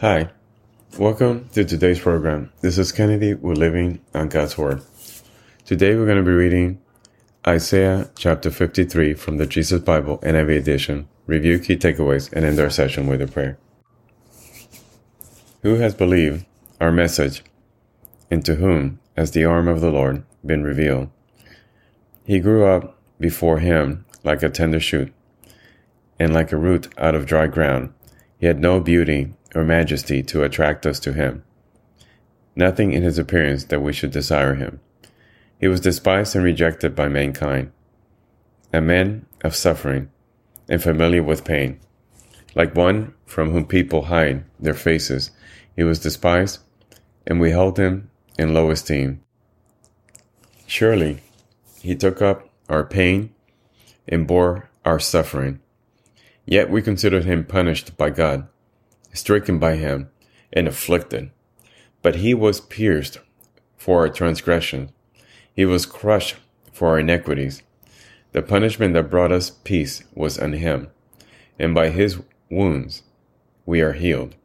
Hi, welcome to today's program. This is Kennedy. We're living on God's Word. Today we're going to be reading Isaiah chapter 53 from the Jesus Bible NIV edition, review key takeaways, and end our session with a prayer. Who has believed our message, and to whom has the arm of the Lord been revealed? He grew up before him like a tender shoot, and like a root out of dry ground. He had no beauty or majesty to attract us to him. Nothing in his appearance that we should desire him. He was despised and rejected by mankind, a man of suffering and familiar with pain. Like one from whom people hide their faces, he was despised, and we held him in low esteem. Surely he took up our pain and bore our suffering. Yet we considered him punished by God stricken by him, and afflicted. But he was pierced for our transgressions, he was crushed for our iniquities. The punishment that brought us peace was on him, and by his wounds we are healed.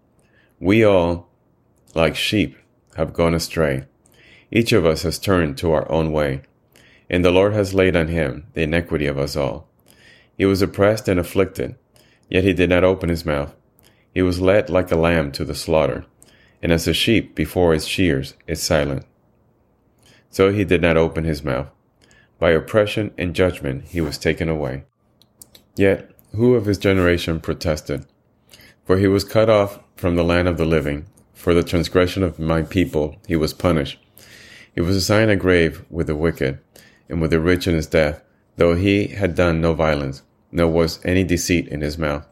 We all, like sheep, have gone astray. Each of us has turned to our own way, and the Lord has laid on him the iniquity of us all. He was oppressed and afflicted, yet he did not open his mouth. He was led like a lamb to the slaughter, and as a sheep before its shears is silent. So he did not open his mouth. By oppression and judgment he was taken away. Yet who of his generation protested? For he was cut off from the land of the living. For the transgression of my people he was punished. He was assigned a grave with the wicked, and with the rich in his death, though he had done no violence, nor was any deceit in his mouth.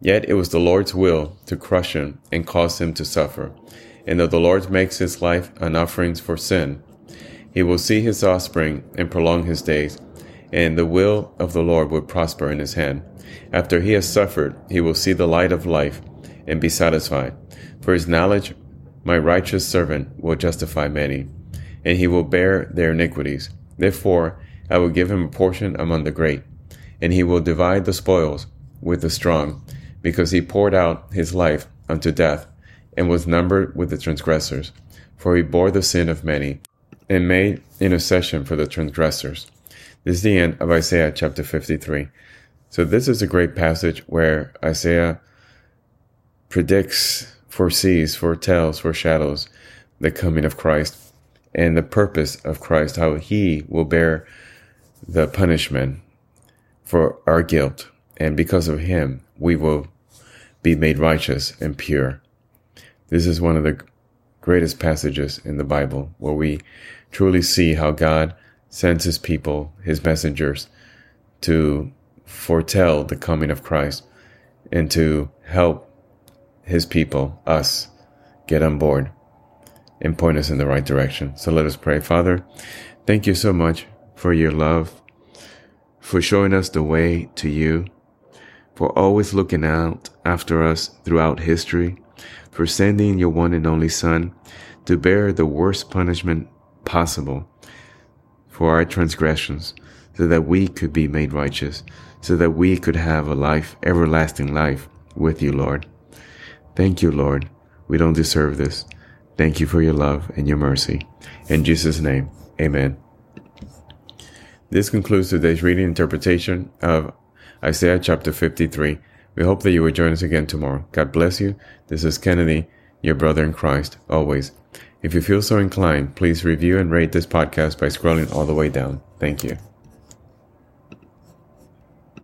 Yet it was the Lord's will to crush him and cause him to suffer. And though the Lord makes his life an offering for sin, he will see his offspring and prolong his days, and the will of the Lord will prosper in his hand. After he has suffered, he will see the light of life and be satisfied. For his knowledge, my righteous servant will justify many, and he will bear their iniquities. Therefore, I will give him a portion among the great, and he will divide the spoils with the strong because he poured out his life unto death, and was numbered with the transgressors. For he bore the sin of many, and made intercession for the transgressors. This is the end of Isaiah chapter 53. So this is a great passage where Isaiah predicts, foresees, foretells, foreshadows the coming of Christ and the purpose of Christ, how he will bear the punishment for our guilt. And because of him, we will be made righteous and pure. This is one of the greatest passages in the Bible where we truly see how God sends his people, his messengers, to foretell the coming of Christ and to help his people, us, get on board and point us in the right direction. So let us pray. Father, thank you so much for your love, for showing us the way to you for always looking out after us throughout history, for sending your one and only Son to bear the worst punishment possible for our transgressions, so that we could be made righteous, so that we could have a life, everlasting life with you, Lord. Thank you, Lord. We don't deserve this. Thank you for your love and your mercy. In Jesus' name, amen. This concludes today's reading interpretation of Isaiah chapter 53. We hope that you will join us again tomorrow. God bless you. This is Kennedy, your brother in Christ, always. If you feel so inclined, please review and rate this podcast by scrolling all the way down. Thank you.